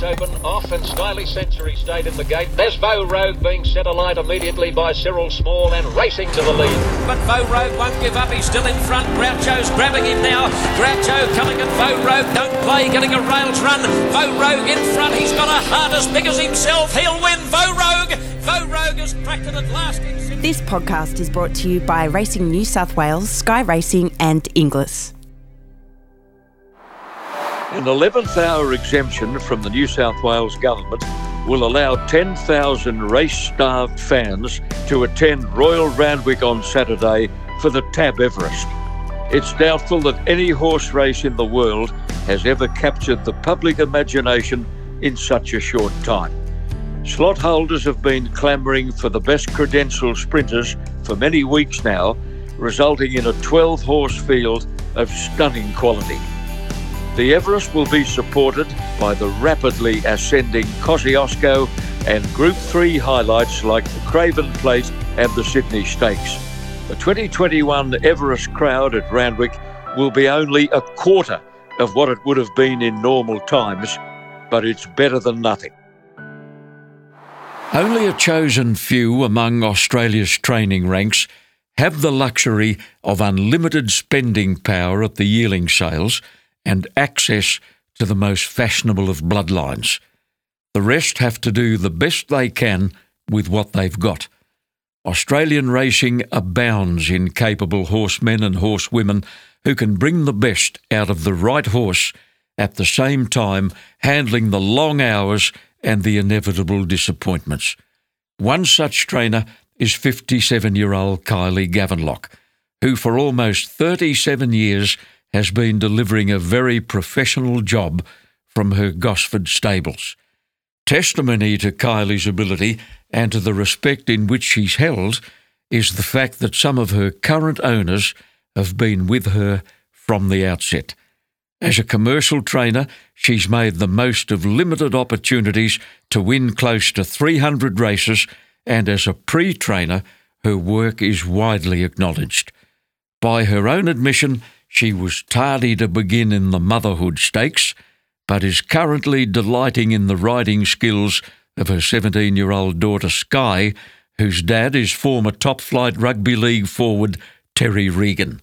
gates open, off and Stylish Century stayed in the gate. There's Vo Rogue being set alight immediately by Cyril Small and racing to the lead. But Vo Rogue won't give up. He's still in front. Groucho's grabbing him now. Groucho coming at Vo Rogue. Don't play, getting a rails run. Vo Rogue in front. He's got a heart as big as himself. He'll win. Vo Rogue. Vo Rogue has cracked it at last. This podcast is brought to you by Racing New South Wales, Sky Racing, and Inglis. An 11th hour exemption from the New South Wales Government will allow 10,000 race starved fans to attend Royal Randwick on Saturday for the Tab Everest. It's doubtful that any horse race in the world has ever captured the public imagination in such a short time. Slot holders have been clamouring for the best credentialed sprinters for many weeks now, resulting in a 12 horse field of stunning quality. The Everest will be supported by the rapidly ascending Kosciuszko and Group 3 highlights like the Craven Plate and the Sydney Stakes. The 2021 Everest crowd at Randwick will be only a quarter of what it would have been in normal times, but it's better than nothing. Only a chosen few among Australia's training ranks have the luxury of unlimited spending power at the yearling sales and access to the most fashionable of bloodlines. The rest have to do the best they can with what they've got. Australian racing abounds in capable horsemen and horsewomen who can bring the best out of the right horse at the same time handling the long hours and the inevitable disappointments. One such trainer is 57 year old Kylie Gavenlock, who for almost 37 years has been delivering a very professional job from her Gosford stables. Testimony to Kylie's ability and to the respect in which she's held is the fact that some of her current owners have been with her from the outset. As a commercial trainer, she's made the most of limited opportunities to win close to 300 races, and as a pre trainer, her work is widely acknowledged. By her own admission, she was tardy to begin in the motherhood stakes, but is currently delighting in the riding skills of her 17 year old daughter Sky, whose dad is former top flight rugby league forward Terry Regan.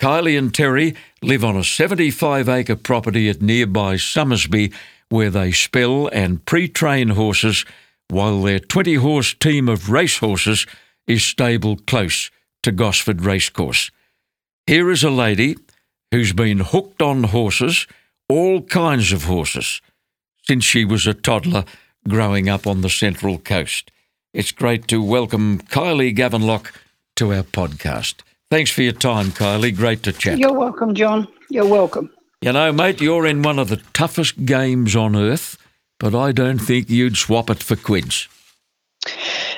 Kylie and Terry live on a 75 acre property at nearby Somersby where they spell and pre train horses while their 20 horse team of racehorses is stabled close to Gosford Racecourse. Here is a lady who's been hooked on horses, all kinds of horses, since she was a toddler growing up on the Central Coast. It's great to welcome Kylie Gavenlock to our podcast. Thanks for your time, Kylie. Great to chat. You're welcome, John. You're welcome. You know, mate, you're in one of the toughest games on earth, but I don't think you'd swap it for quids.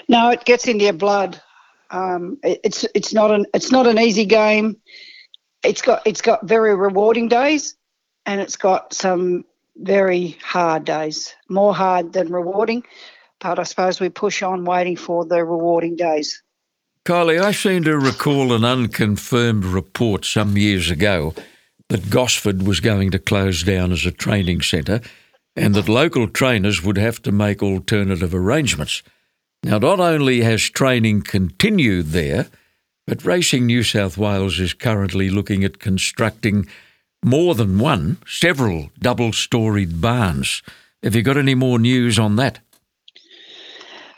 No, it gets into your blood. Um, it's it's not an it's not an easy game. It's got it's got very rewarding days, and it's got some very hard days. More hard than rewarding, but I suppose we push on, waiting for the rewarding days. Kylie, I seem to recall an unconfirmed report some years ago that Gosford was going to close down as a training centre and that local trainers would have to make alternative arrangements. Now, not only has training continued there, but Racing New South Wales is currently looking at constructing more than one, several double storied barns. Have you got any more news on that?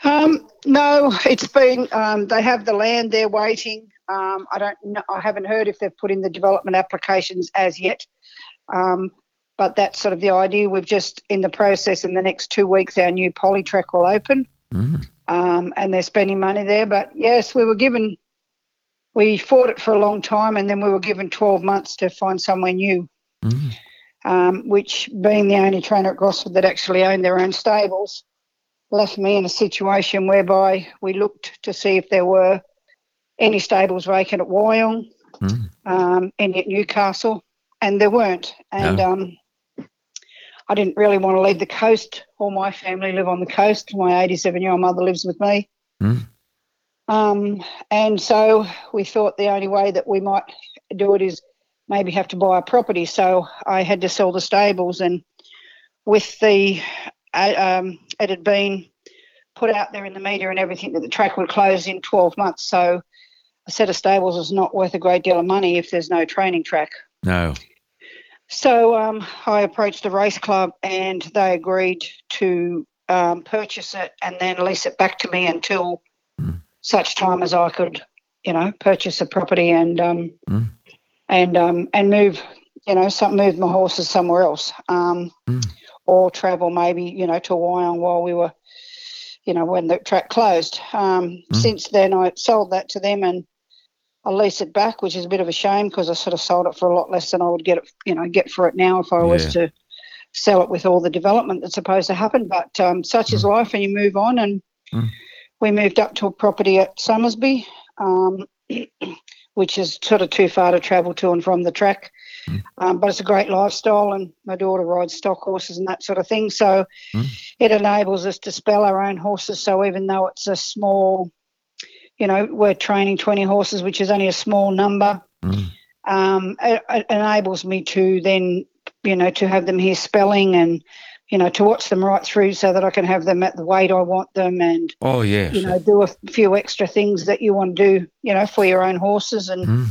Um, no, it's been. Um, they have the land there waiting. Um, I don't. Know, I haven't heard if they've put in the development applications as yet. Um, but that's sort of the idea. We've just in the process. In the next two weeks, our new poly track will open, mm. And they're spending money there. But yes, we were given. We fought it for a long time, and then we were given 12 months to find somewhere new. Mm. which, being the only trainer at Gosford that actually owned their own stables, left me in a situation whereby we looked to see if there were any stables vacant at Wyong, mm. um, any at Newcastle, and there weren't. And no. um, I didn't really want to leave the coast. All my family live on the coast. My 87 year old mother lives with me. Mm. Um, and so we thought the only way that we might do it is maybe have to buy a property. So I had to sell the stables and with the uh, um, it had been put out there in the media and everything that the track would close in 12 months. So a set of stables is not worth a great deal of money if there's no training track. No. So um, I approached the race club and they agreed to um, purchase it and then lease it back to me until such time as I could, you know, purchase a property and um, Mm. and um, and move, you know, some move my horses somewhere else, um, Mm. or travel maybe, you know, to Wyong while we were, you know, when the track closed. Um, Mm. Since then, I sold that to them and. I lease it back, which is a bit of a shame because I sort of sold it for a lot less than I would get it, you know, get for it now if I was to sell it with all the development that's supposed to happen. But um, such is life, and you move on. And Mm. we moved up to a property at Somersby, um, which is sort of too far to travel to and from the track. Um, but it's a great lifestyle, and my daughter rides stock horses and that sort of thing. So Mm. it enables us to spell our own horses. So even though it's a small, you know, we're training 20 horses, which is only a small number, Mm. um, it, it enables me to then, you know, to have them here spelling and, you know, to watch them right through so that I can have them at the weight I want them and, Oh, yes. you know, do a few extra things that you want to do, you know, for your own horses and Mm.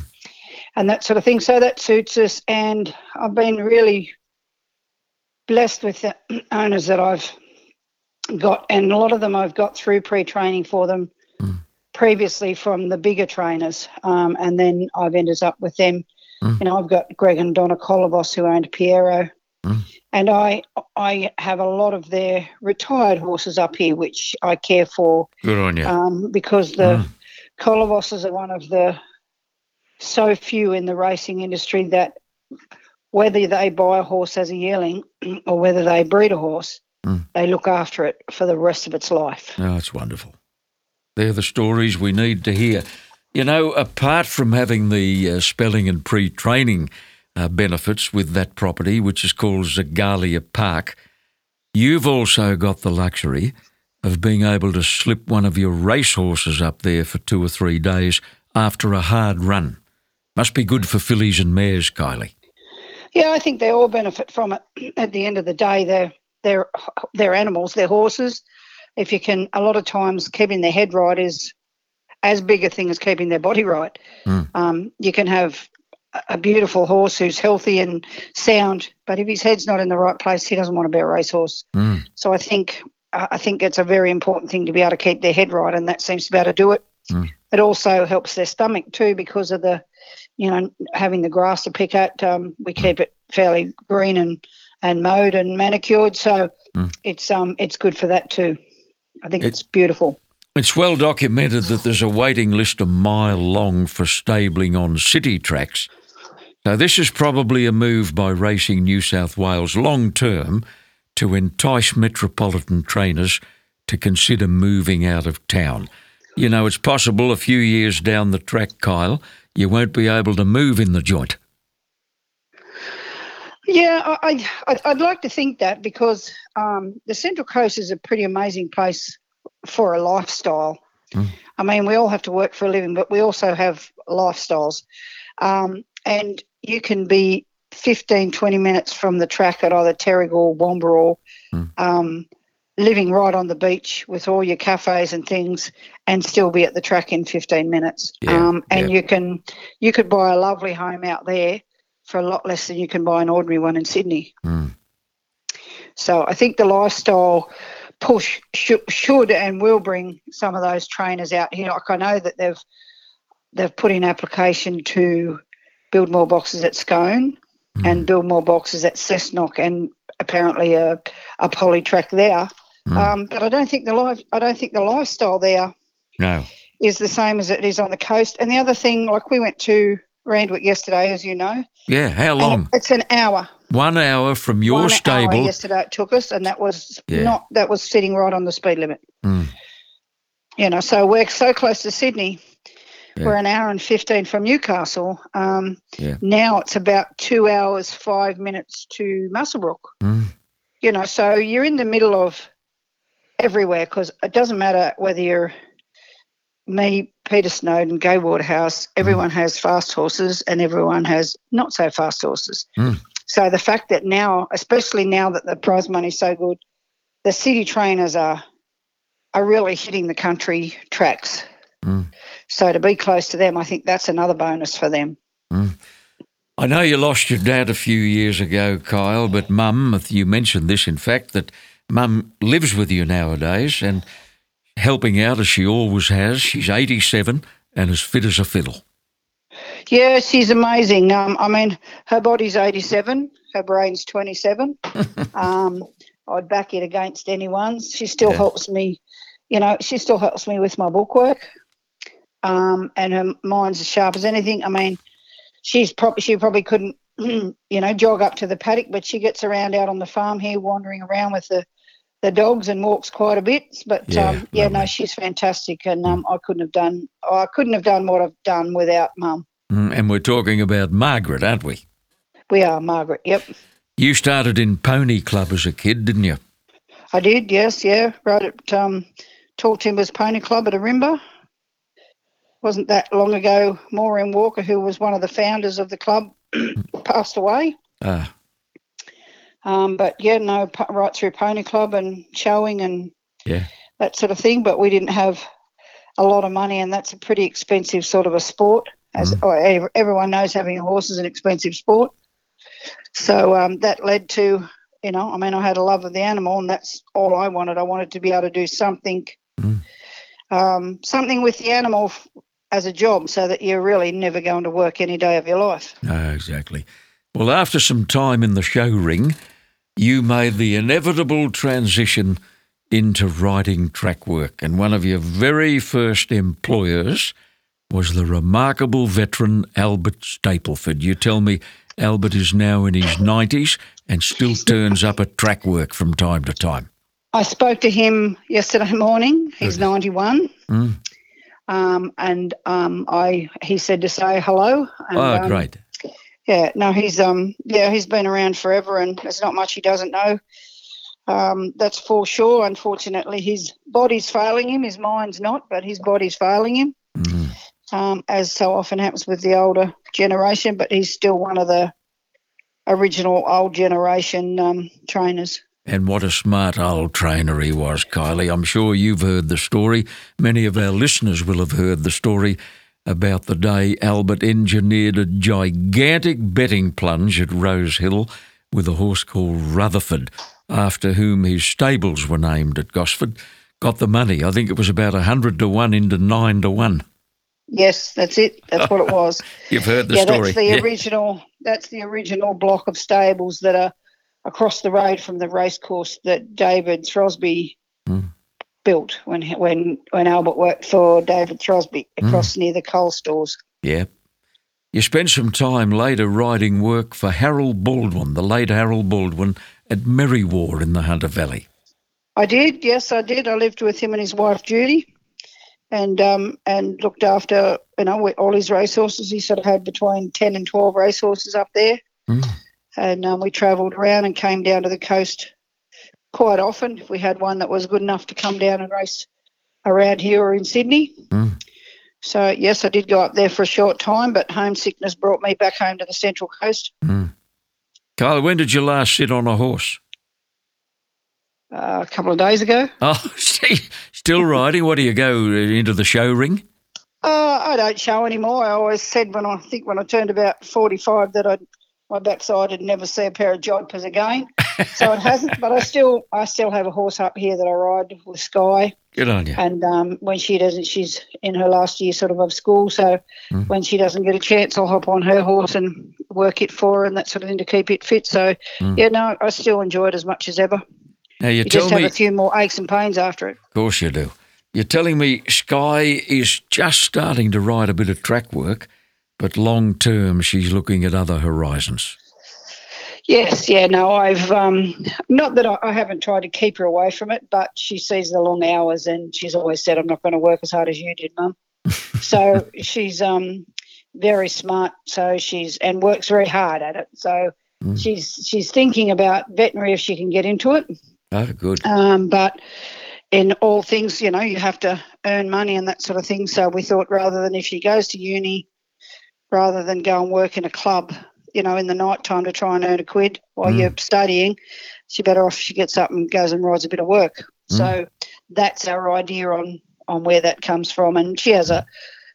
and that sort of thing. So that suits us, and I've been really blessed with the owners that I've got, and a lot of them I've got through pre-training for them. Previously from the bigger trainers, um, and then I've ended up with them. Mm. You know, I've got Greg and Donna Colobos who owned Pierro. Mm. And I I have a lot of their retired horses up here, which I care for Good on you. um, because the Mm. Are one of the so few in the racing industry that whether they buy a horse as a yearling or whether they breed a horse, Mm. they look after it for the rest of its life. Oh, that's wonderful. They're the stories we need to hear. You know, apart from having the uh, spelling and pre training uh, benefits with that property, which is called Zagalia Park, you've also got the luxury of being able to slip one of your racehorses up there for two or three days after a hard run. Must be good for fillies and mares, Kylie. Yeah, I think they all benefit from it. At the end of the day, they're they're they're animals, they're horses. If you can, a lot of times keeping their head right is as big a thing as keeping their body right. Mm. Um, you can have a- beautiful horse who's healthy and sound, but if his head's not in the right place, he doesn't want to be a racehorse. Mm. So I think I I think it's a very important thing to be able to keep their head right, and that seems to be able to do it. Mm. It also helps their stomach too because of the, you know, having the grass to pick at. Um, we keep it fairly green and and mowed and manicured, so Mm. it's um it's good for that too. I think It- it's beautiful. It's well documented that there's a waiting list a mile long for stabling on city tracks. Now, this is probably a move by Racing New South Wales long term to entice metropolitan trainers to consider moving out of town. You know, it's possible a few years down the track, Kyle, you won't be able to move in the joint. Yeah, I, I I'd- I'd like to think that because um, the Central Coast is a pretty amazing place for a lifestyle. Mm. I mean, we all have to work for a living, but we also have lifestyles, um, and you can be 15, 20 minutes from the track at either Terrigal or Wamberal, Mm. um, living right on the beach with all your cafes and things, and still be at the track in 15 minutes. Yeah, um, and yeah. you can you could buy a lovely home out there for a lot less than you can buy an ordinary one in Sydney. Mm. So I think the lifestyle push should, should and will bring some of those trainers out here. Like I know that they've they've put in application to build more boxes at Scone and build more boxes at Cessnock and apparently a, a poly track there. Mm. Um, but I don't think the life I don't think the lifestyle there No. is the same as it is on the coast. And the other thing, like we went to Randwick yesterday, as you know, Yeah, how and long? it's an hour. One hour from your One stable. hour yesterday it took us, and that was Yeah. not that was sitting right on the speed limit. Mm. You know, so we're so close to Sydney. Yeah. We're an hour and fifteen from Newcastle. Um, Yeah. Now it's about two hours five minutes to Muswellbrook. Mm. You know, so you're in the middle of everywhere because it doesn't matter whether you're me, Peter Snowden, Gai Waterhouse. Everyone has fast horses, and everyone has not so fast horses. Mm. So the fact that now, especially now that the prize money is so good, the city trainers are are really hitting the country tracks. Mm. So to be close to them, I think that's another bonus for them. I know you lost your dad a few years ago, Kyle, but Mum, you mentioned this, in fact, that Mum lives with you nowadays and helping out as she always has. She's 87 and as fit as a fiddle. Yeah, she's amazing. Um, I mean, her body's 87, her brain's 27. um, I'd back it against anyone. She still Yeah. helps me, you know, she still helps me with my bookwork. Um, and her mind's as sharp as anything. I mean, she's probably she probably couldn't, you know, jog up to the paddock, but she gets around out on the farm here, wandering around with the the dogs and walks quite a bit. But Yeah, um, yeah, no, she's fantastic, and um, I couldn't have done I couldn't have done what I've done without mum. Mm, And we're talking about Margaret, aren't we? We are Margaret. Yep. You started in Pony Club as a kid, didn't you? I did, yes, yeah. Rode at um, Tall Timbers Pony Club at Arimba. Wasn't that long ago, Maureen Walker, who was one of the founders of the club, passed away. Ah, Um, but yeah, no, right through Pony Club and showing and yeah. that sort of thing. But we didn't have a lot of money, and that's a pretty expensive sort of a sport. As ev- everyone knows, having a horse is an expensive sport. So um, that led to, you know, I mean, I had a love of the animal, and that's all I wanted. I wanted to be able to do something, Mm. um, something with the animal as a job, so that you're really never going to work any day of your life. Ah, exactly. Well, after some time in the show ring, you made the inevitable transition into writing track work, and one of your very first employers was the remarkable veteran Albert Stapleford. You tell me Albert is now in his 90s and still turns up at track work from time to time. I spoke to him yesterday morning. He's 91. Mm. Um, and um, I he said to say hello. And, Oh, um, great. Yeah, no, he's um yeah he's been around forever, and there's not much he doesn't know. Um, that's for sure. Unfortunately, his body's failing him. His mind's not, but his body's failing him, Mhm. um, as so often happens with the older generation. But he's still one of the original old generation um, trainers. And what a smart old trainer he was, Kylie. I'm sure you've heard the story. Many of our listeners will have heard the story about the day Albert engineered a gigantic betting plunge at Rose Hill with a horse called Rutherford, after whom his stables were named at Gosford. Got the money. I think it was about a hundred to one into nine to one. Yes, that's it. That's what it was. You've heard the yeah, story. that's the Yeah. original. That's the original block of stables that are across the road from the racecourse that David Throsby Mm. Built when when when Albert worked for David Throsby Mm. across near the coal stores. Yeah. You spent some time later writing work for Harold Baldwin, the late Harold Baldwin, at Merriwa in the Hunter Valley. I did. Yes, I did. I lived with him and his wife Judy, and um and looked after you know all his racehorses. He sort of had between ten and twelve racehorses up there. Mm. and um, we travelled around and came down to the coast quite often. If we had one that was good enough to come down and race around here or in Sydney. Mm. So yes, I did go up there for a short time, but homesickness brought me back home to the Central Coast Carl, when did you last sit on a horse? uh, a couple of days ago. Oh, still riding. What do you go into the show ring? Uh, I don't show anymore. I always said when I think when I turned about forty-five that I'd my backside would never see a pair of jodhpurs again. so it hasn't, but I still I still have a horse up here that I ride with Sky. Good on you. and um, when she doesn't, she's in her last year sort of of school. So Mm. when she doesn't get a chance, I'll hop on her horse and work it for her and that sort of thing to keep it fit. So Mm. yeah, no, I still enjoy it as much as ever. Now you, You just me, have a few more aches and pains after it. of course you do. You're telling me Sky is just starting to ride a bit of track work, but long term she's looking at other horizons. Yes, yeah, no, I've um, not that I, I haven't tried to keep her away from it, but she sees the long hours and she's always said, "I'm not going to work as hard as you did, Mum." so she's um, very smart. So she's and works very hard at it. So Mm. she's she's thinking about veterinary if she can get into it. Oh, good. Um, but in all things, you know, you have to earn money and that sort of thing. So we thought rather than if she goes to uni, rather than go and work in a club, you know, in the night time to try and earn a quid while you're studying, she better off she gets up and goes and rides a bit of work. So that's our idea on on where that comes from. And she has a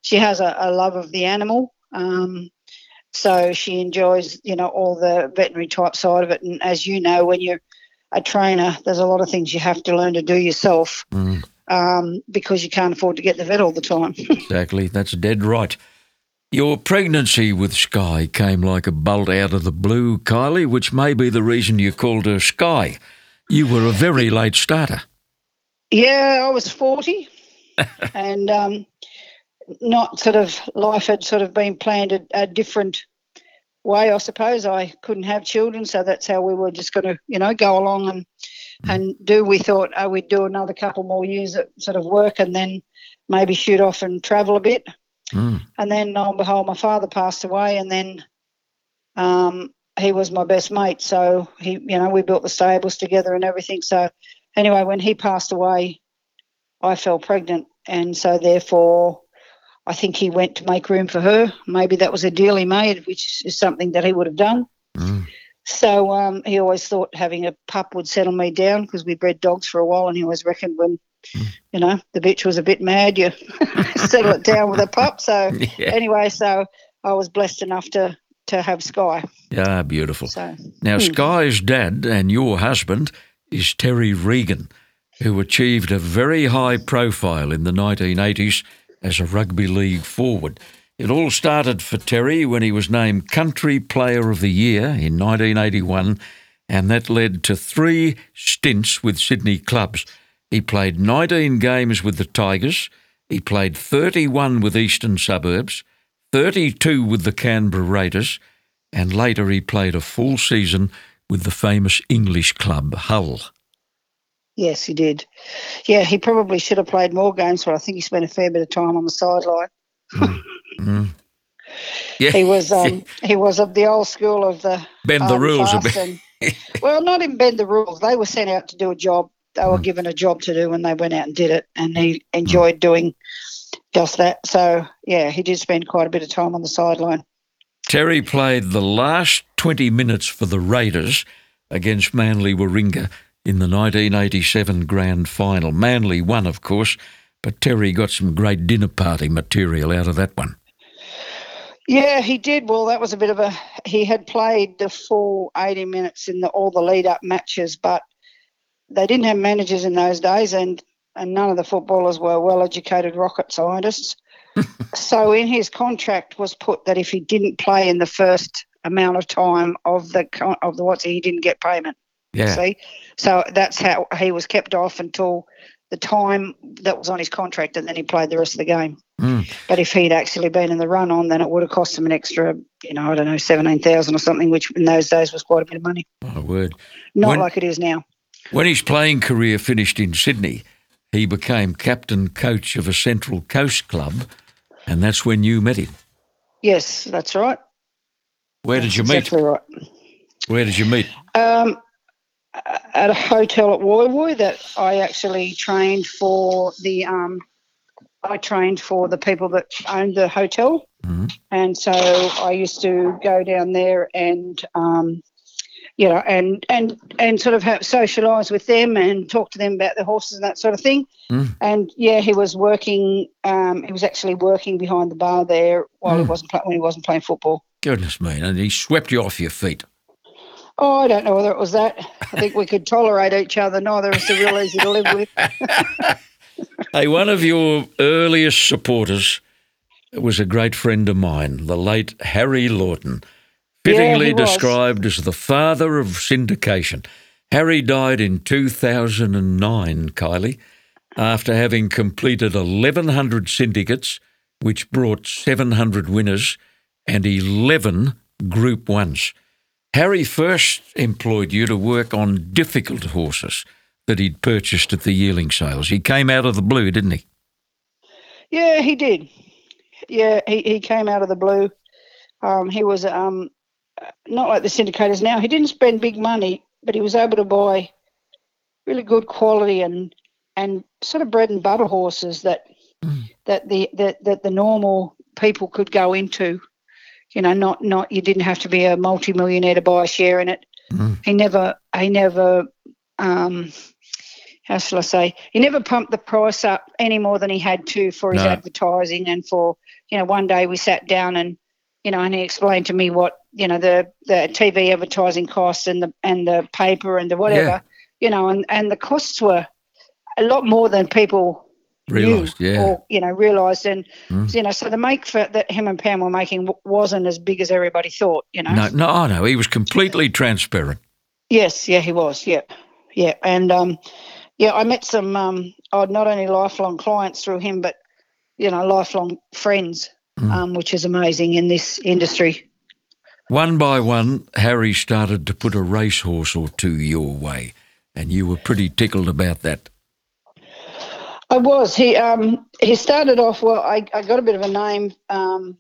she has a, a love of the animal. Um, so she enjoys, you know, all the veterinary type side of it. And as you know, when you're a trainer, there's a lot of things you have to learn to do yourself um, because you can't afford to get the vet all the time. Exactly. That's dead right. Your pregnancy with Sky came like a bolt out of the blue, Kylie, which may be the reason you called her Sky. You were a very late starter. Yeah, I was 40 and um, not sort of life had sort of been planned a, a different way, I suppose. I couldn't have children, so that's how we were just going to, you know, go along and and do. We thought oh, we'd do another couple more years at sort of work and then maybe shoot off and travel a bit. And then, lo and behold, my father passed away, and then um, he was my best mate. So he, you know, we built the stables together and everything. So anyway, when he passed away, I fell pregnant, and so therefore, I think he went to make room for her. Maybe that was a deal he made, which is something that he would have done. So um, he always thought having a pup would settle me down because we bred dogs for a while, and he always reckoned when, you know, the bitch was a bit mad, you settle it down with a pop. So Yeah. anyway, so I was blessed enough to to have Sky. Ah, beautiful. So Now, Sky's dad and your husband is Terry Regan, who achieved a very high profile in the 1980s as a rugby league forward. It all started for Terry when he was named Country Player of the Year in 1981, and that led to three stints with Sydney clubs. He played 19 games with the Tigers, he played 31 with Eastern Suburbs, 32 with the Canberra Raiders, and later he played a full season with the famous English club Hull. yes, he did. Yeah, he probably should have played more games, but I think he spent a fair bit of time on the sideline. mm Yeah, He was um, he was of the old school of the Bend the rules a bit. and- well, not even bend the rules. They were sent out to do a job. They Mm. were given a job to do, and they went out and did it. And he enjoyed doing just that. So yeah, he did spend quite a bit of time on the sideline. Terry played the last 20 minutes for the Raiders against Manly Warringah in the 1987 grand final. Manly won, of course, but Terry got some great dinner party material out of that one. Yeah, he did. Well, that was a bit of a. He had played the full 80 minutes in the, all the lead up matches, but they didn't have managers in those days, and, and none of the footballers were well educated rocket scientists. so in his contract was put that if he didn't play in the first amount of time of the of the what's he didn't get payment. Yeah. See, so that's how he was kept off until the time that was on his contract, and then he played the rest of the game. Mm. But if he'd actually been in the run on, then it would have cost him an extra, you know, I don't know, seventeen thousand or something, which in those days was quite a bit of money. My word. Not When- like it is now. When his playing career finished in Sydney, he became captain coach of a Central Coast club, and that's when you met him. Yes, that's right. Where did you meet? Exactly right. Where did you meet? Um, at a hotel at Woy Woy that I actually trained for the um, I trained for the people that owned the hotel, and so I used to go down there and um, you know and and and sort of have, socialise with them and talk to them about the horses and that sort of thing. And yeah, he was working. Um, he was actually working behind the bar there while he wasn't play- when he wasn't playing football. Goodness me, and he swept you off your feet. Oh, I don't know whether it was that. I think we could tolerate each other. Neither of us are real easy to live with. Hey, one of your earliest supporters was a great friend of mine, the late Harry Lawton, fittingly was. described as the father of syndication. Harry died in 2009, Kylie, after having completed 1,100 syndicates, which brought 700 winners and 11 Group Ones. Harry first employed you to work on difficult horses that he'd purchased at the yearling sales. He came out of the blue, didn't he? Yeah, he did. Yeah, he, he came out of the blue. Um, he was um, not like the syndicators now. He didn't spend big money, but he was able to buy really good quality and and sort of bread and butter horses that that the that, that the normal people could go into. you know, not not you didn't have to be a multi-millionaire to buy a share in it. Mm. He never he never um, how shall I say? He never pumped the price up any more than he had to for his No. advertising and for you know. One day we sat down and you know, and he explained to me what you know the the TV advertising costs and the and the paper and the whatever, Yeah. you know, and and the costs were a lot more than people Realised, knew yeah. or you know realised and Mm. you know so the make for that him and Pam were making wasn't as big as everybody thought you know No, no, I know. He was completely transparent. yes yeah he was yeah yeah and um yeah I met some um oh, not only lifelong clients through him but you know lifelong friends Mm. um which is amazing in this industry One by one, Harry started to put a racehorse or two your way, and you were pretty tickled about that. I was. He um he started off well. I, I got a bit of a name um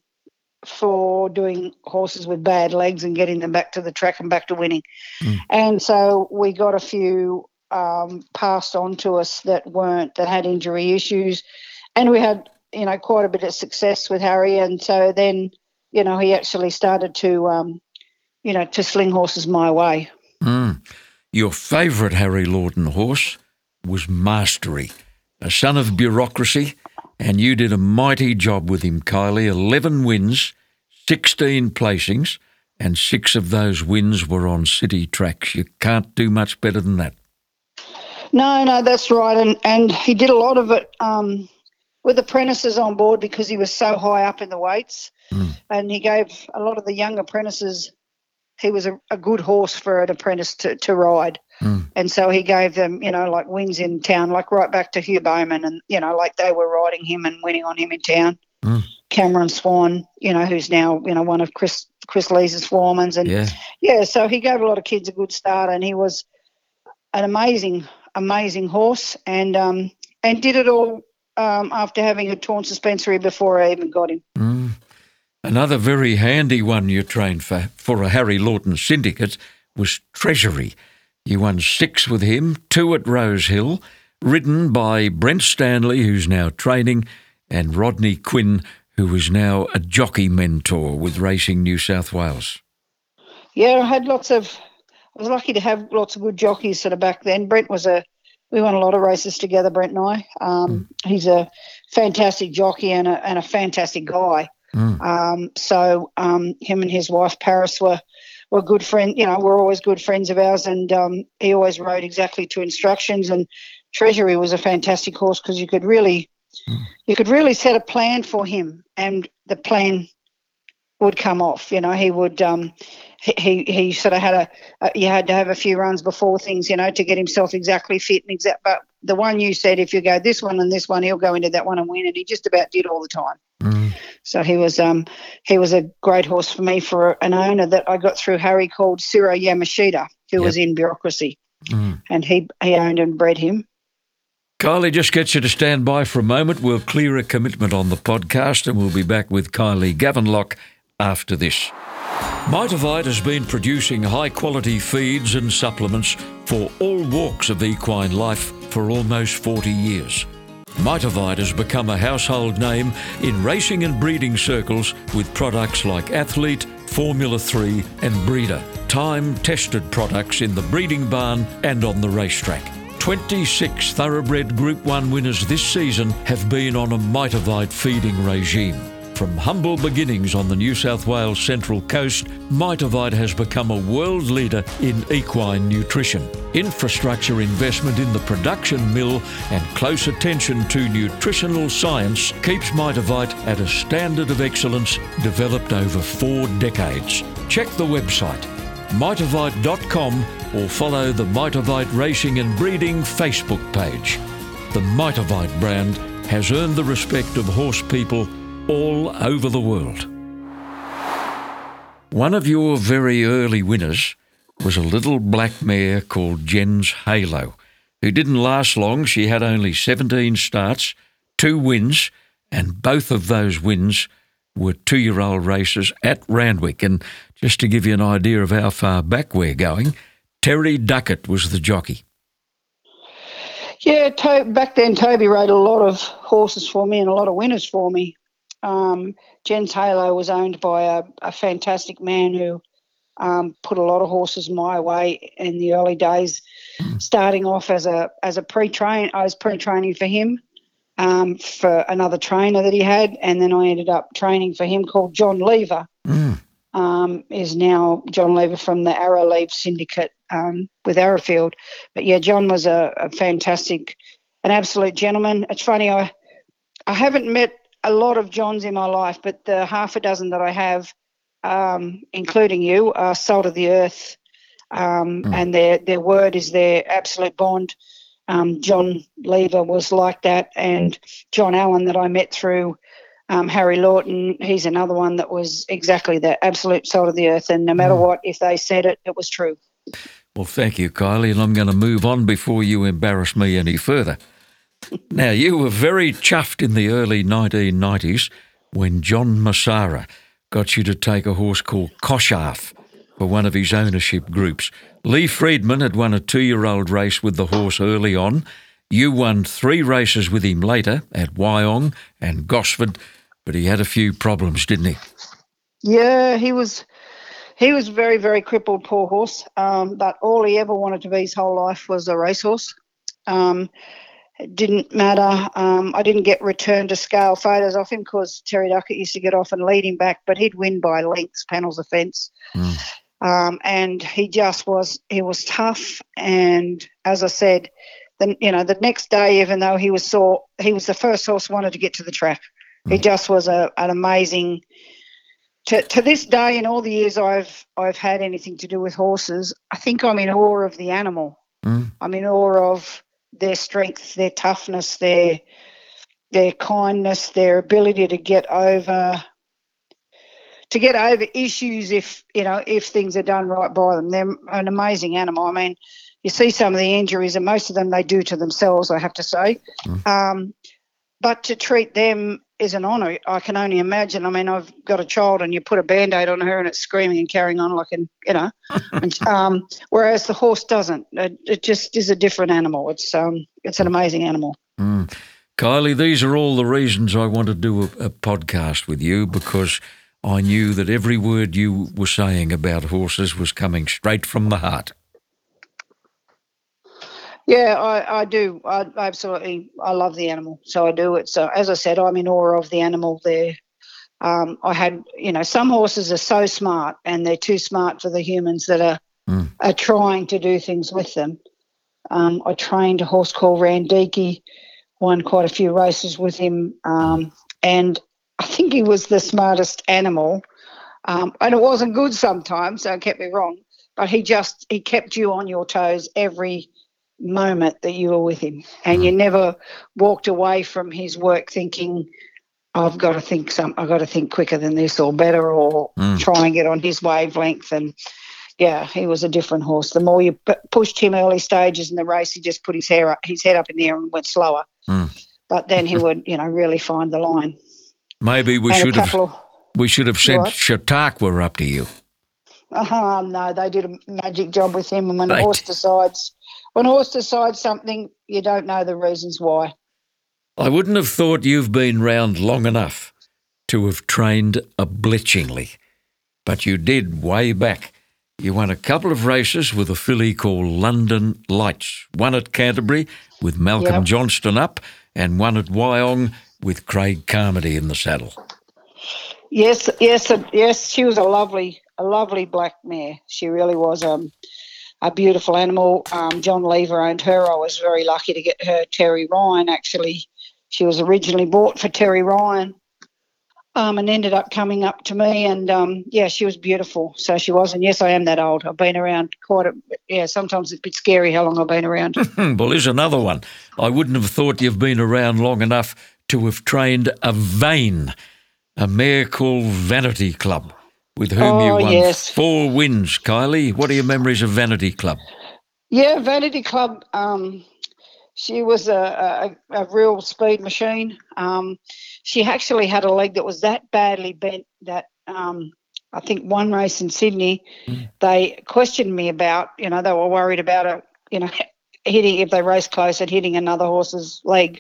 for doing horses with bad legs and getting them back to the track and back to winning. And so we got a few um, passed on to us that weren't that had injury issues, and we had you know quite a bit of success with Harry. And so then you know he actually started to um, you know to sling horses my way. Mm. Your favourite Harry Lawton horse was Mastery, a son of bureaucracy, and you did a mighty job with him, Kylie. 11 wins, 16 placings, and six of those wins were on city tracks. You can't do much better than that. No, no, that's right, and and he did a lot of it um, with apprentices on board because he was so high up in the weights, and he gave a lot of the young apprentices. He was a, a good horse for an apprentice to, to ride, and so he gave them, you know, like wins in town, like right back to Hugh Bowman, and you know, like they were riding him and winning on him in town. Cameron Swan, you know, who's now you know one of Chris Chris Lees's foremans, and Yeah. yeah, so he gave a lot of kids a good start, and he was an amazing, amazing horse, and um, and did it all um, after having a torn suspensory before I even got him. Another very handy one you trained for, for a Harry Lawton syndicate was Treasury. You won six with him, two at Rose Hill, ridden by Brent Stanley, who's now training, and Rodney Quinn, who is now a jockey mentor with Racing New South Wales. Yeah, I had lots of. I was lucky to have lots of good jockeys sort of back then. Brent was a. We won a lot of races together, Brent and I. Um, He's a fantastic jockey and a and a fantastic guy. Um, so um, him and his wife Paris were were good friends. You know, we're always good friends of ours, and um, he always rode exactly to instructions. And Treasury was a fantastic horse because you could really you could really set a plan for him, and the plan would come off. You know, he would. Um, he, he sort of had a, a. You had to have a few runs before things, you know, to get himself exactly fit and exact. But the one you said, if you go this one and this one, he'll go into that one and win. And he just about did all the time. So he was um he was a great horse for me for an owner that I got through Harry called Ciro Yamashita, who was in bureaucracy, and he he owned and bred him. Kylie just gets you to stand by for a moment. We'll clear a commitment on the podcast and we'll be back with Kylie Gavenlock after this. Mitavite has been producing high quality feeds and supplements for all walks of equine life for almost 40 years. Mitavite has become a household name in racing and breeding circles with products like Athlete, Formula 3, and Breeder. Time tested products in the breeding barn and on the racetrack. 26 thoroughbred Group 1 winners this season have been on a Mitavite feeding regime. From humble beginnings on the New South Wales Central Coast, Mitavite has become a world leader in equine nutrition. Infrastructure investment in the production mill and close attention to nutritional science keeps Mitavite at a standard of excellence developed over four decades. Check the website mitavite.com or follow the Mitavite Racing and Breeding Facebook page. The Mitavite brand has earned the respect of horse people all over the world. One of your very early winners was a little black mare called Jen's Halo, who didn't last long. She had only 17 starts, two wins, and both of those wins were two year old races at Randwick. And just to give you an idea of how far back we're going, Terry Duckett was the jockey. Yeah, to- back then Toby rode a lot of horses for me and a lot of winners for me. Um, Jen's Halo was owned by a, a fantastic man who um, put a lot of horses my way in the early days. Starting off as a as a pre train, I was pre training for him um, for another trainer that he had, and then I ended up training for him called John Lever. Um, is now John Lever from the Arrow Leave Syndicate um, with Arrowfield. But yeah, John was a, a fantastic, an absolute gentleman. It's funny, I I haven't met a lot of Johns in my life, but the half a dozen that I have, um, including you, are salt of the earth, um, and their their word is their absolute bond. Um, John Lever was like that, and John Allen that I met through um, Harry Lawton. He's another one that was exactly that absolute salt of the earth, and no matter what, if they said it, it was true. Well, thank you, Kylie, and I'm going to move on before you embarrass me any further. Now, you were very chuffed in the early 1990s when John Messara got you to take a horse called Kosharf for one of his ownership groups. Lee Freedman had won a two year old race with the horse early on. You won three races with him later at Wyong and Gosford, but he had a few problems, didn't he? Yeah, he was he was very very crippled, poor horse. Um, but all he ever wanted to be his whole life was a racehorse. Um, it didn't matter. Um, I didn't get return to scale photos off him because Terry Duckett used to get off and lead him back, but he'd win by lengths, panels of fence. Um, and he just was he was tough. And as I said, then you know the next day, even though he was sore, he was the first horse wanted to get to the track. He just was a, an amazing. To, to this day, in all the years I've I've had anything to do with horses, I think I'm in awe of the animal. I'm in awe of their strength, their toughness, their their kindness, their ability to get over to get over issues if you know if things are done right by them. They're an amazing animal. I mean, you see some of the injuries, and most of them they do to themselves. I have to say, um, but to treat them is an honour. I can only imagine. I mean, I've got a child, and you put a band-aid on her, and it's screaming and carrying on like an you know. and, um, whereas the horse doesn't. It, it just is a different animal. It's um, it's an amazing animal. Kylie, these are all the reasons I want to do a, a podcast with you because I knew that every word you were saying about horses was coming straight from the heart. Yeah, I, I do. I I absolutely, I love the animal. So I do. it. So as I said, I'm in awe of the animal there. Um, I had, you know, some horses are so smart and they're too smart for the humans that are are trying to do things with them. Um, I trained a horse called Randiki, won quite a few races with him, um, and I think he was the smartest animal. Um, and it wasn't good sometimes, don't get me wrong, but he just he kept you on your toes every moment that you were with him, and you never walked away from his work thinking, "I've got to think some, I've got to think quicker than this or better, or mm. try and get on his wavelength." And yeah, he was a different horse. The more you p- pushed him early stages in the race, he just put his hair up, his head up in the air and went slower. Mm. But then he would, you know, really find the line. Maybe we And should have of we should have sent What? Chautauqua up to you. Oh, no, they did a magic job with him. And when a horse decides, when a horse decides something, you don't know the reasons why. I wouldn't have thought you've been round long enough to have trained a Bletchingly, but you did way back. You won a couple of races with a filly called London Lights. One at Canterbury with Malcolm Yep. Johnston up, and one at Wyong with Craig Carmody in the saddle. Yes, yes, yes. She was a lovely, a lovely black mare. She really was um, a beautiful animal. Um, John Lever owned her. I was very lucky to get her. Terry Ryan actually, she was originally bought for Terry Ryan, um, and ended up coming up to me. And um, yeah, she was beautiful. So she was. And yes, I am that old. I've been around quite a. Yeah, sometimes it's a bit scary how long I've been around. Well, here's another one. I wouldn't have thought you've been around long enough to have trained a Vain, a mare called Vanity Club, with whom you Oh, won yes. four wins. Kylie, what are your memories of Vanity Club? Yeah, Vanity Club. Um, she was a, a, a real speed machine. Um, she actually had a leg that was that badly bent that um, I think one race in Sydney, they questioned me about. You know, they were worried about her. You know, hitting if they race close at hitting another horse's leg.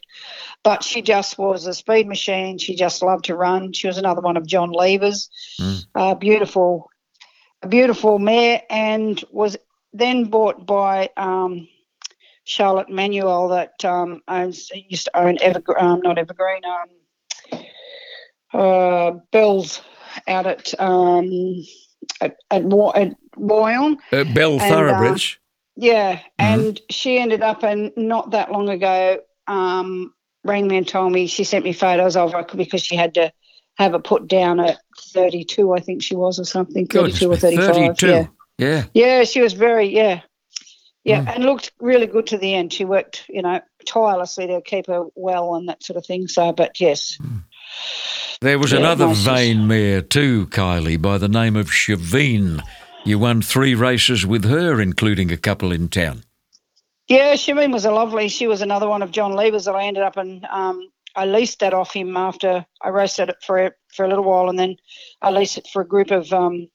But she just was a speed machine. She just loved to run. She was another one of John Lever's. Mm. Uh, beautiful, a beautiful mare, and was then bought by um, Charlotte Manuel that um, owns used to own Evergreen, um, not Evergreen, um, uh, Bell's out at um, at at, Wa- at Wyong. Uh, Bell Thoroughbridge. Yeah, mm-hmm. and she ended up, and not that long ago, um, rang me and told me she sent me photos of her because she had to have it put down at 32, I think she was, or something, 32 or 35. 32. Yeah. yeah. Yeah, she was very, yeah. Yeah, mm. and looked really good to the end. She worked, you know, tirelessly to keep her well and that sort of thing. So, but yes. Mm. There was Yeah, another nice. vain mare too, Kylie, by the name of Shavine. You won three races with her, including a couple in town. Yeah, Shireen was a lovely. She was another one of John Lever's that I ended up and um, I leased that off him after I raced it for a, for a little while, and then I leased it for a group of um,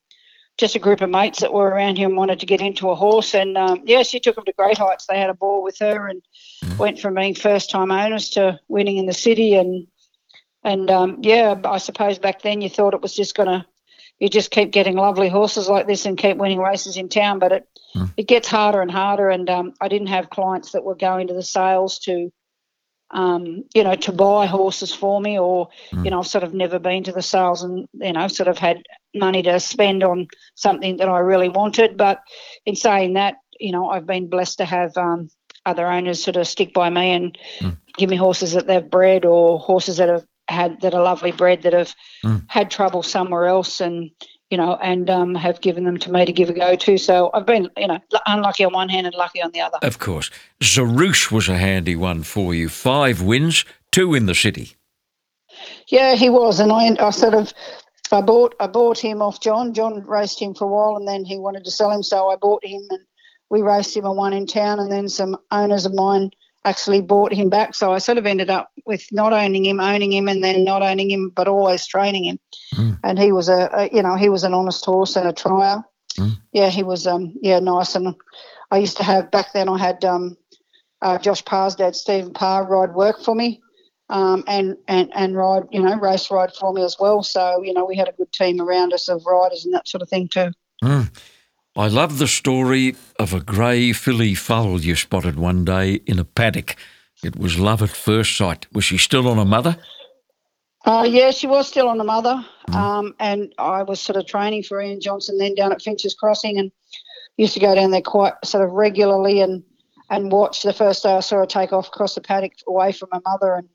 just a group of mates that were around here and wanted to get into a horse. And um, yeah, she took them to great heights. They had a ball with her and went from being first time owners to winning in the city. And and um, yeah, I suppose back then you thought it was just gonna you just keep getting lovely horses like this and keep winning races in town, but it it gets harder and harder. And um, I didn't have clients that were going to the sales to, um, you know, to buy horses for me, or you know, I've sort of never been to the sales and you know, sort of had money to spend on something that I really wanted. But in saying that, you know, I've been blessed to have um, other owners sort of stick by me and give me horses that they've bred or horses that have had that are lovely bred that have had trouble somewhere else and you know and um, have given them to me to give a go to so i've been you know unlucky on one hand and lucky on the other Of course. Zarouche was a handy one for you. Five wins, two in the city. yeah he was and i, I sort of I bought I bought him off John. John raced him for a while, and then he wanted to sell him, so I bought him, and we raced him a one in town. And then some owners of mine actually bought him back, so I sort of ended up with not owning him, owning him, and then not owning him, but always training him. And he was a, a you know he was an honest horse and a trier. Yeah, he was um yeah nice, and I used to have back then. I had um uh, Josh Parr's dad, Stephen Parr, ride work for me um, and, and, and ride, you know, race ride for me as well. So, you know, we had a good team around us of riders and that sort of thing too. I love the story of a grey filly foal you spotted one day in a paddock. It was love at first sight. Was she still on her mother? Uh, yeah, she was still on the mother. Um, and I was sort of training for Ian Johnson then down at Finch's Crossing and used to go down there quite sort of regularly and, and watch. The first day I saw her take off across the paddock away from her mother and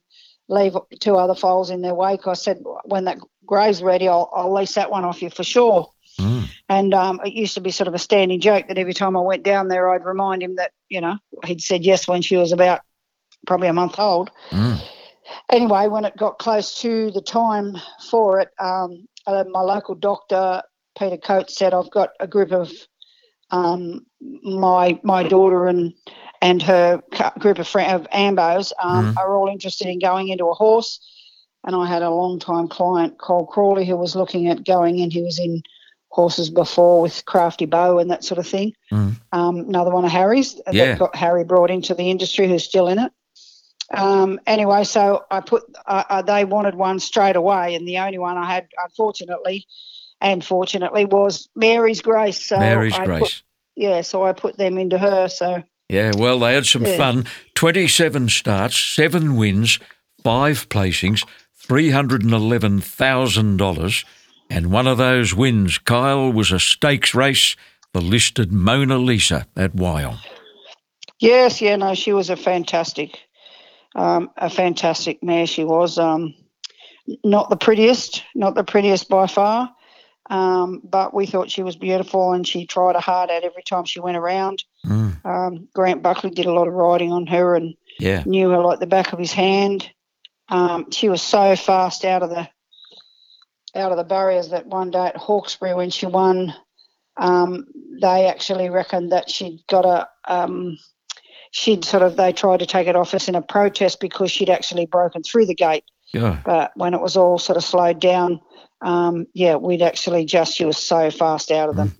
leave two other foals in their wake. I said, when that grey's ready, I'll, I'll lease that one off you for sure. And um, it used to be sort of a standing joke that every time I went down there, I'd remind him that, you know, he'd said yes when she was about probably a month old. Anyway, when it got close to the time for it, um, uh, my local doctor, Peter Coates, said, I've got a group of um, my my daughter and and her group of friend of ambos um, are all interested in going into a horse. And I had a long time client, Cole Crawley, who was looking at going in. He was in horses before with Crafty Bow and that sort of thing. Um, another one of Harry's Yeah. that got Harry brought into the industry, who's still in it. Um, anyway, so I put uh, uh, they wanted one straight away, and the only one I had, unfortunately, and fortunately, was Mary's Grace. So Mary's I Grace. Put, yeah, so I put them into her. So Yeah, well, they had some Yeah. fun. 27 starts, seven wins, five placings, $311,000. And one of those wins, Kyle, was a stakes race, the listed Mona Lisa at Wyong. Yes, yeah, no, she was a fantastic, um, a fantastic mare. She was um, not the prettiest, not the prettiest by far, um, but we thought she was beautiful, and she tried her heart out every time she went around. Um, Grant Buckley did a lot of riding on her and Yeah. knew her like the back of his hand. Um, she was so fast out of the out of the barriers that one day at Hawkesbury when she won, um, they actually reckoned that she'd got a um, she'd sort of they tried to take it off us in a protest because she'd actually broken through the gate. Yeah. But when it was all sort of slowed down, um, yeah, we'd actually just she was so fast out of them.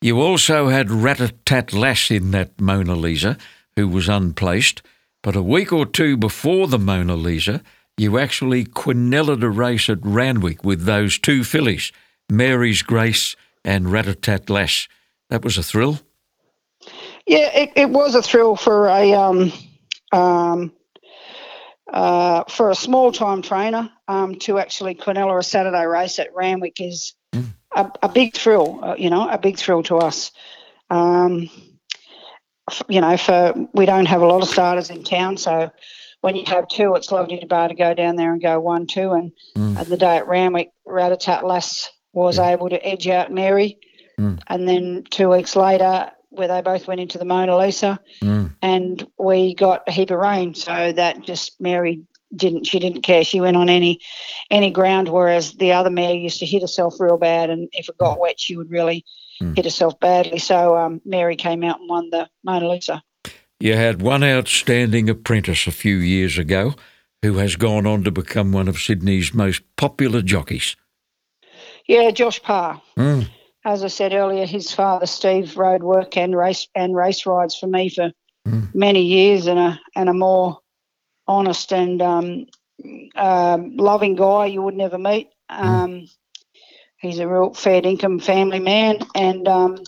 You also had Ratatat Lass in that Mona Lisa, who was unplaced. But a week or two before the Mona Lisa, you actually quinelled a race at Randwick with those two fillies, Mary's Grace and Ratatat Lass. That was a thrill. Yeah, it, it was a thrill for a um, um, uh, for a small time trainer um, to actually quinella a Saturday race at Randwick is mm. a, a, big thrill. Uh, you know, a big thrill to us. Um, you know, for we don't have a lot of starters in town, so when you have two, it's lovely to be able to go down there and go one, two. And, mm. the day at Randwick, Ratatat Lass was yeah. able to edge out Mary. Mm. And then two weeks later, where they both went into the Mona Lisa, mm. and we got a heap of rain. So that just Mary didn't she didn't care. She went on any any ground, whereas the other mare used to hit herself real bad, and if it got mm. wet, she would really mm. hit herself badly. So um, Mary came out and won the Mona Lisa. You had one outstanding apprentice a few years ago who has gone on to become one of Sydney's most popular jockeys. Yeah, Josh Parr. Mm as I said earlier, his father Steve rode work and race and race rides for me for mm. many years, and a and a more honest and um, uh, loving guy you would never meet. Mm. Um, mm. He's a real fair income family man, and um,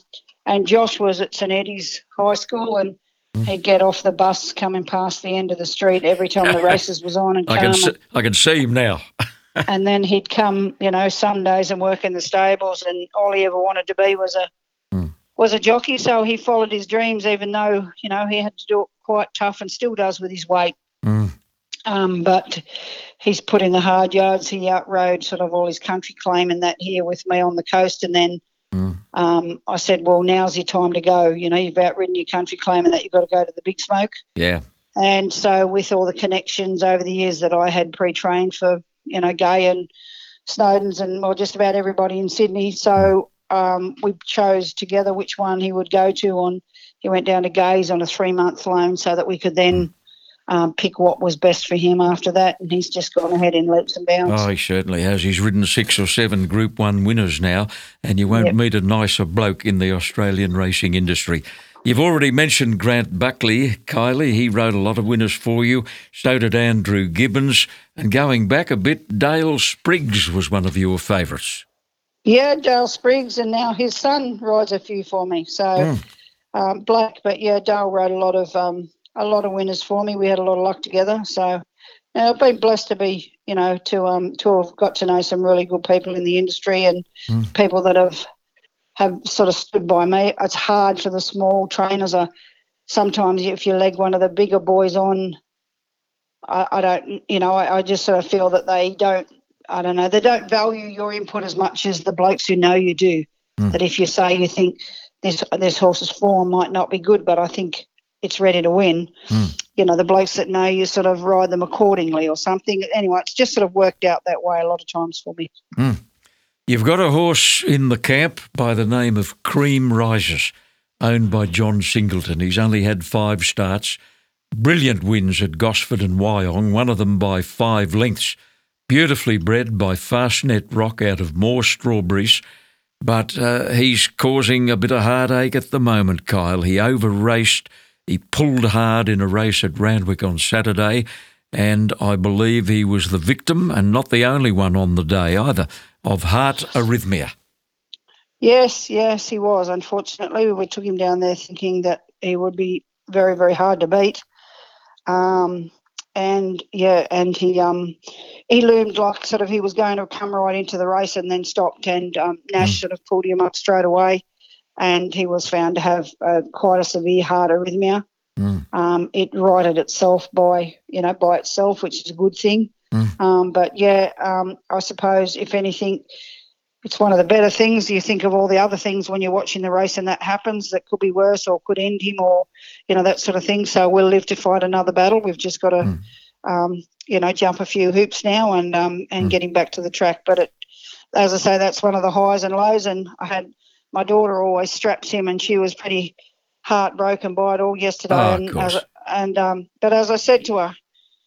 and Josh was at St Eddie's High School, and. He'd get off the bus coming past the end of the street every time the races was on, and I can see, I can see him now. and then he'd come, you know, Sundays and work in the stables, and all he ever wanted to be was a mm. was a jockey. So he followed his dreams, even though you know he had to do it quite tough, and still does with his weight. Mm. Um, but he's put in the hard yards. He outrode sort of all his country claim and that here with me on the coast, and then. Mm. Um, I said, well, now's your time to go. You know, you've outridden your country claiming that you've got to go to the big smoke. Yeah. And so, with all the connections over the years that I had pre trained for you know, Gai and Snowden's and well, just about everybody in Sydney. So um, we chose together which one he would go to. On he went down to Gai's on a three month loan so that we could then um, pick what was best for him after that. And he's just gone ahead in leaps and bounds. Oh, he certainly has. He's ridden six or seven Group One winners now, and you won't yep. meet a nicer bloke in the Australian racing industry. You've already mentioned Grant Buckley, Kylie. He rode a lot of winners for you. So did Andrew Gibbons. And going back a bit, Dale Spriggs was one of your favourites. Yeah, Dale Spriggs, and now his son rides a few for me. So mm. um, black, but yeah, Dale rode a lot of um, a lot of winners for me. We had a lot of luck together. So I've been blessed to be, you know, to um to have got to know some really good people in the industry and mm. people that have have sort of stood by me. It's hard for the small trainers. Uh, sometimes if you leg one of the bigger boys on, I, I don't, you know, I, I, just sort of feel that they don't, I don't know, they don't value your input as much as the blokes who know you do. Mm. That if you say you think this this horse's form might not be good, but I think it's ready to win. Mm. You know, the blokes that know you sort of ride them accordingly or something. Anyway, it's just sort of worked out that way a lot of times for me. Mm. You've got a horse in the camp by the name of Cream Rises, owned by John Singleton. He's only had five starts, brilliant wins at Gosford and Wyong, one of them by five lengths. Beautifully bred by Fastnet Rock out of Moore Strawberries. But uh, he's causing a bit of heartache at the moment, Kyle. He over raced. He pulled hard in a race at Randwick on Saturday, and I believe he was the victim and not the only one on the day either of heart arrhythmia. Yes, yes, he was. Unfortunately, we took him down there thinking that he would be very, very hard to beat. Um, and yeah, and he um, he loomed like sort of he was going to come right into the race and then stopped, and um, Nash mm. sort of pulled him up straight away, and he was found to have uh, quite a severe heart arrhythmia. Mm. Um, it righted itself by you know by itself, which is a good thing. Mm. Um, but yeah, um, I suppose if anything, it's one of the better things. You think of all the other things when you're watching the race and that happens that could be worse or could end him or, you know, that sort of thing. So we'll live to fight another battle. We've just got to, mm. um, you know, jump a few hoops now and um, and mm. get him back to the track. But it, as I say, that's one of the highs and lows. And I had my daughter always straps him, and she was pretty heartbroken by it all yesterday. Oh, and as, and um, but as I said to her,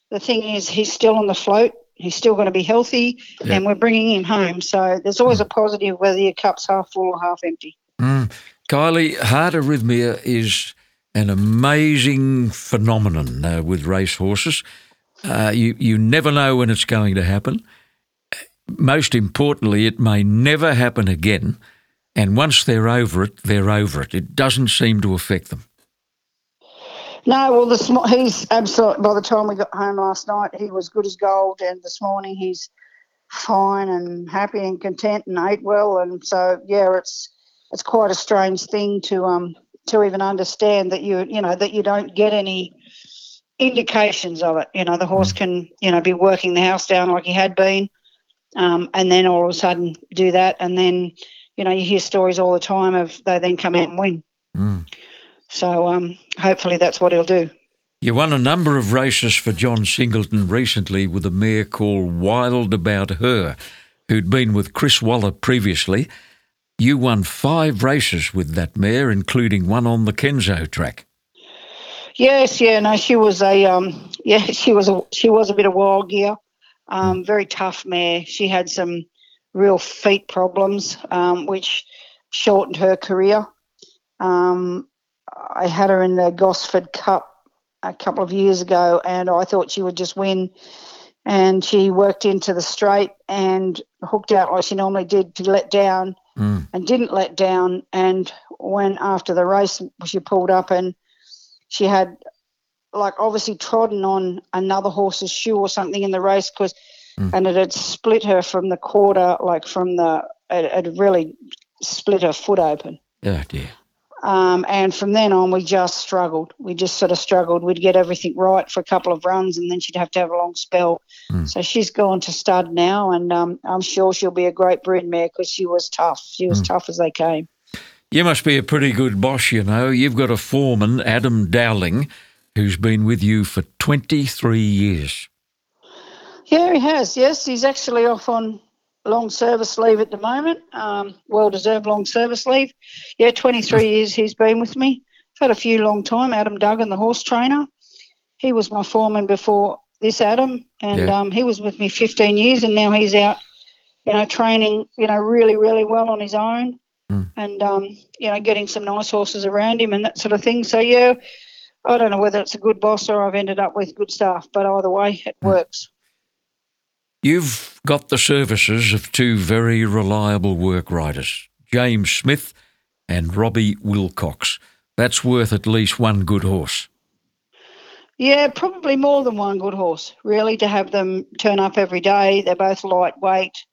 the thing is, he's still on the float. He's still going to be healthy, yeah. and we're bringing him home. So there's always a positive whether your cup's half full or half empty. Mm. Kylie, heart arrhythmia is an amazing phenomenon uh, with racehorses. Uh, you, you never know when it's going to happen. Most importantly, it may never happen again. And once they're over it, they're over it. It doesn't seem to affect them. No, well, this he's absolutely. By the time we got home last night, he was good as gold, and this morning he's fine and happy and content and ate well, and so yeah, it's it's quite a strange thing to um to even understand that you you know that you don't get any indications of it. You know, the horse can you know be working the house down like he had been, um, and then all of a sudden do that, and then you know you hear stories all the time of they then come out and win. So um, hopefully that's what he'll do. You won a number of races for John Singleton recently with a mare called Wild About Her, who'd been with Chris Waller previously. You won five races with that mare, including one on the Kenso track. Yes, yeah, no, she was a um, yeah, she was a she was a bit of wild gear, um, very tough mare. She had some real feet problems, um, which shortened her career. Um, I had her in the Gosford Cup a couple of years ago, and I thought she would just win. And she worked into the straight and hooked out like she normally did to let down, and didn't let down. And when after the race, she pulled up and she had like obviously trodden on another horse's shoe or something in the race because and it had split her from the quarter like from the it had really split her foot open. Oh, dear. um, and from then on we just struggled. We just sort of struggled. We'd get everything right for a couple of runs and then she'd have to have a long spell. So she's gone to stud now and um, i'm sure she'll be a great brood mare because she was tough. She was tough as they came. You must be a pretty good boss, you know. You've got a foreman, Adam Dowling, who's been with you for 23 years. Yeah, he has. Yes, he's actually off on long service leave at the moment. Um, well deserved long service leave. Yeah, 23 years he's been with me. I've had a few long time. Adam Duggan, the horse trainer. He was my foreman before this Adam, and Yeah. um, he was with me 15 years, and now he's out, you know, training, you know, really, really well on his own, and um, you know, getting some nice horses around him and that sort of thing. So yeah, I don't know whether it's a good boss or I've ended up with good staff, but either way, it works. You've got the services of two very reliable work riders, James Smith and Robbie Wilcox. That's worth at least one good horse. Yeah, probably more than one good horse, really, to have them turn up every day. They're both lightweight.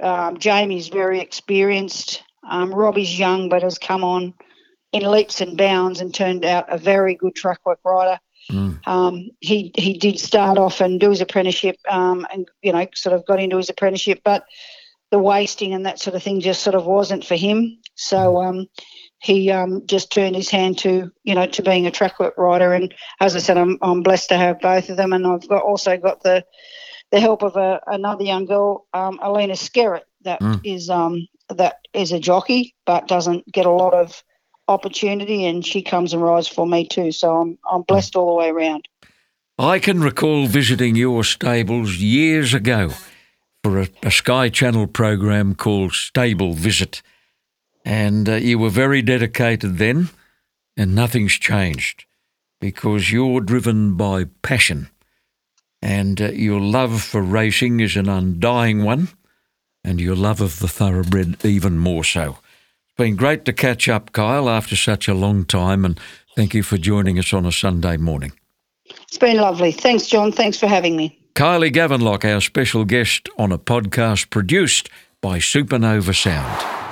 Um, Jamie's very experienced. Um, Robbie's young, but has come on in leaps and bounds and turned out a very good track work rider. Um, he he did start off and do his apprenticeship, um, and you know, sort of got into his apprenticeship, but the wasting and that sort of thing just sort of wasn't for him. So um, he um, just turned his hand to you know to being a track rider. And as I said, I'm I'm blessed to have both of them, and I've got also got the the help of a, another young girl, um, Alina Skerritt, that is um, that is a jockey, but doesn't get a lot of opportunity, and she comes and rides for me too. So I'm I'm blessed all the way around. I can recall visiting your stables years ago for a, a Sky Channel program called Stable Visit. And uh, you were very dedicated then, and nothing's changed because you're driven by passion. And uh, your love for racing is an undying one, and your love of the thoroughbred even more so. It's been great to catch up, Kyle, after such a long time, and thank you for joining us on a Sunday morning. It's been lovely. Thanks, John. Thanks for having me. Kylie Gavenlock, our special guest on a podcast produced by Supernova Sound.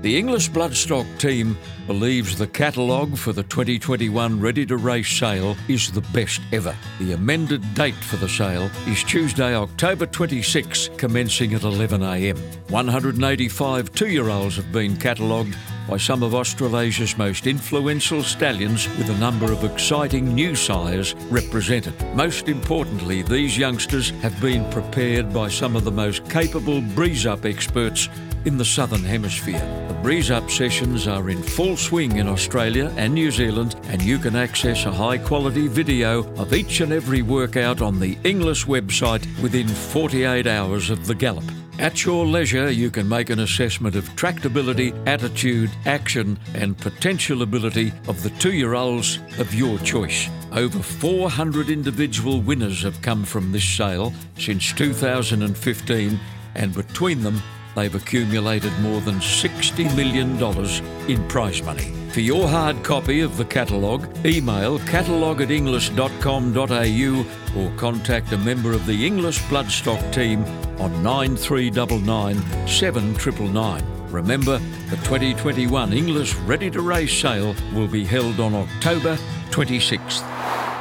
The Inglis Bloodstock team believes the catalogue for the 2021 Ready to Race sale is the best ever. The amended date for the sale is Tuesday, October 26, commencing at 11am. 185 two year olds have been catalogued by some of Australasia's most influential stallions with a number of exciting new sires represented. Most importantly, these youngsters have been prepared by some of the most capable breeze up experts in the Southern Hemisphere. The breeze up sessions are in full swing in Australia and New Zealand, and you can access a high quality video of each and every workout on the Inglis website within 48 hours of the gallop. At your leisure, you can make an assessment of tractability, attitude, action, and potential ability of the two year olds of your choice. Over 400 individual winners have come from this sale since 2015, and between them, they've accumulated more than $60 million in prize money. For your hard copy of the catalogue, email catalogue at inglis.com.au or contact a member of the Inglis Bloodstock team on 9399 7999. Remember, the 2021 Inglis Ready to Race sale will be held on October 26th.